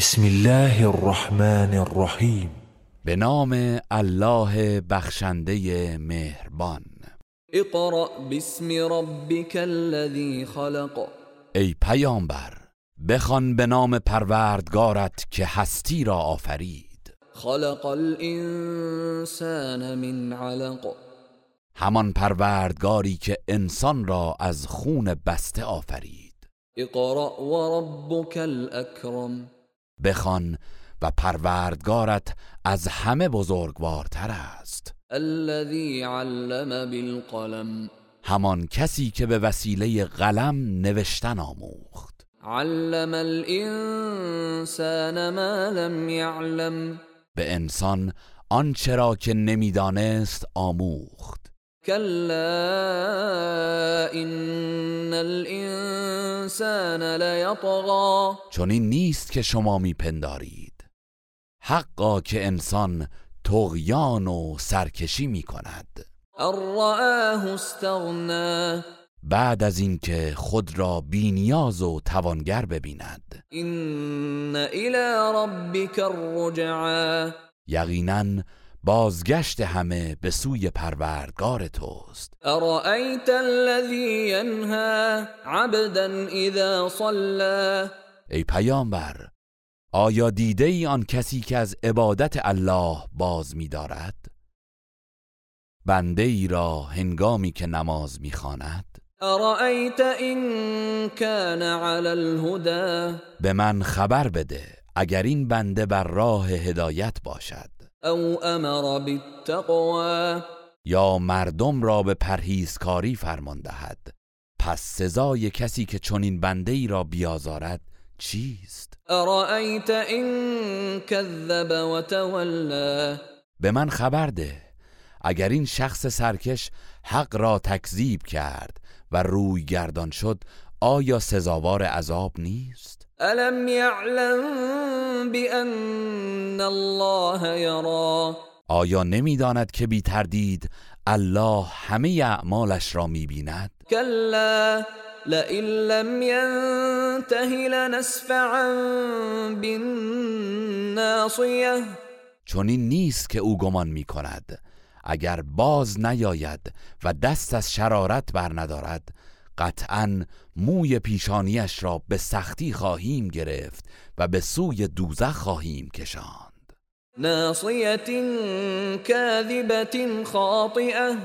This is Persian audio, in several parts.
بسم الله الرحمن الرحیم به نام الله بخشنده مهربان. اقرأ باسم ربك الذي خلق. ای پیامبر بخوان به نام پروردگارت که هستی را آفرید. خلق الانسان من علق. همان پروردگاری که انسان را از خون بسته آفرید. اقرأ وربك الاکرم. بخوان و پروردگارت از همه بزرگوارتر است. الذي علم بالقلم. همان کسی که به وسیله قلم نوشتن آموخت. علم الانسان ما لم يعلم. به انسان آنچه را که نمی‌دانست آموخت. كلا ان الانسان ليطغى. چون این نیست که شما میپندارید. حقا که انسان تغیان و سرکشی می کند ان رآه استغنا بعد از اینکه خود را بینیاز و توانگر ببیند. ان الى ربك الرجعا یقینا بازگشت همه به سوی پروردگار توست. ارأيت الذي ينهى عبدا اذا صلى ای پیامبر آیا دیده ای آن کسی که از عبادت الله باز می دارد؟ بنده ای را هنگامی که نماز می خاند ارأيت ان كان على الهدى به من خبر بده اگر این بنده بر راه هدایت باشد. او امر بالتقوى یا مردم را به پرهیزکاری فرمان دهد پس سزای کسی که چنین بنده ای را بیازارد چیست؟ ارأيت ان كذب وتولى به من خبر ده اگر این شخص سرکش حق را تکذیب کرد و روی گردان شد آیا سزاوار عذاب نیست؟ الم يعلم بان الله يرى آیا نمی‌داند که بی تردید الله همه اعمالش را می‌بیند؟ كلا لئن لم ينته لنسفعا بالناصيه چون این نیست که او گمان می کند اگر باز نیاید و دست از شرارت بر ندارد قطعا موی پیشانیش را به سختی خواهیم گرفت و به سوی دوزخ خواهیم کشاند. ناصيه كاذبه خاطئه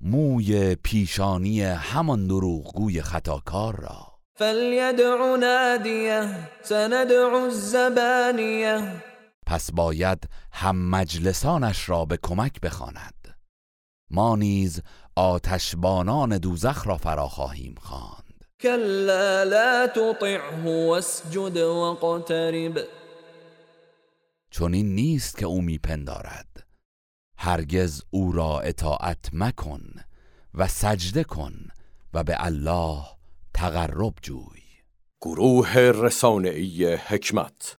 موی پیشانی همان دروغگوی خطاکار را. فليدع ناديه سندع الزبانيه. پس باید هم مجلسانش را به کمک بخواند. ما نیز آتشبانان دوزخ را فرا خواهیم خواند. كلا لا تطعه واسجد واقترب. چون این نیست که او میپندارد. هرگز او را اطاعت مکن و سجده کن و به الله تقرب جوی. گروه رسانه‌ای حکمت.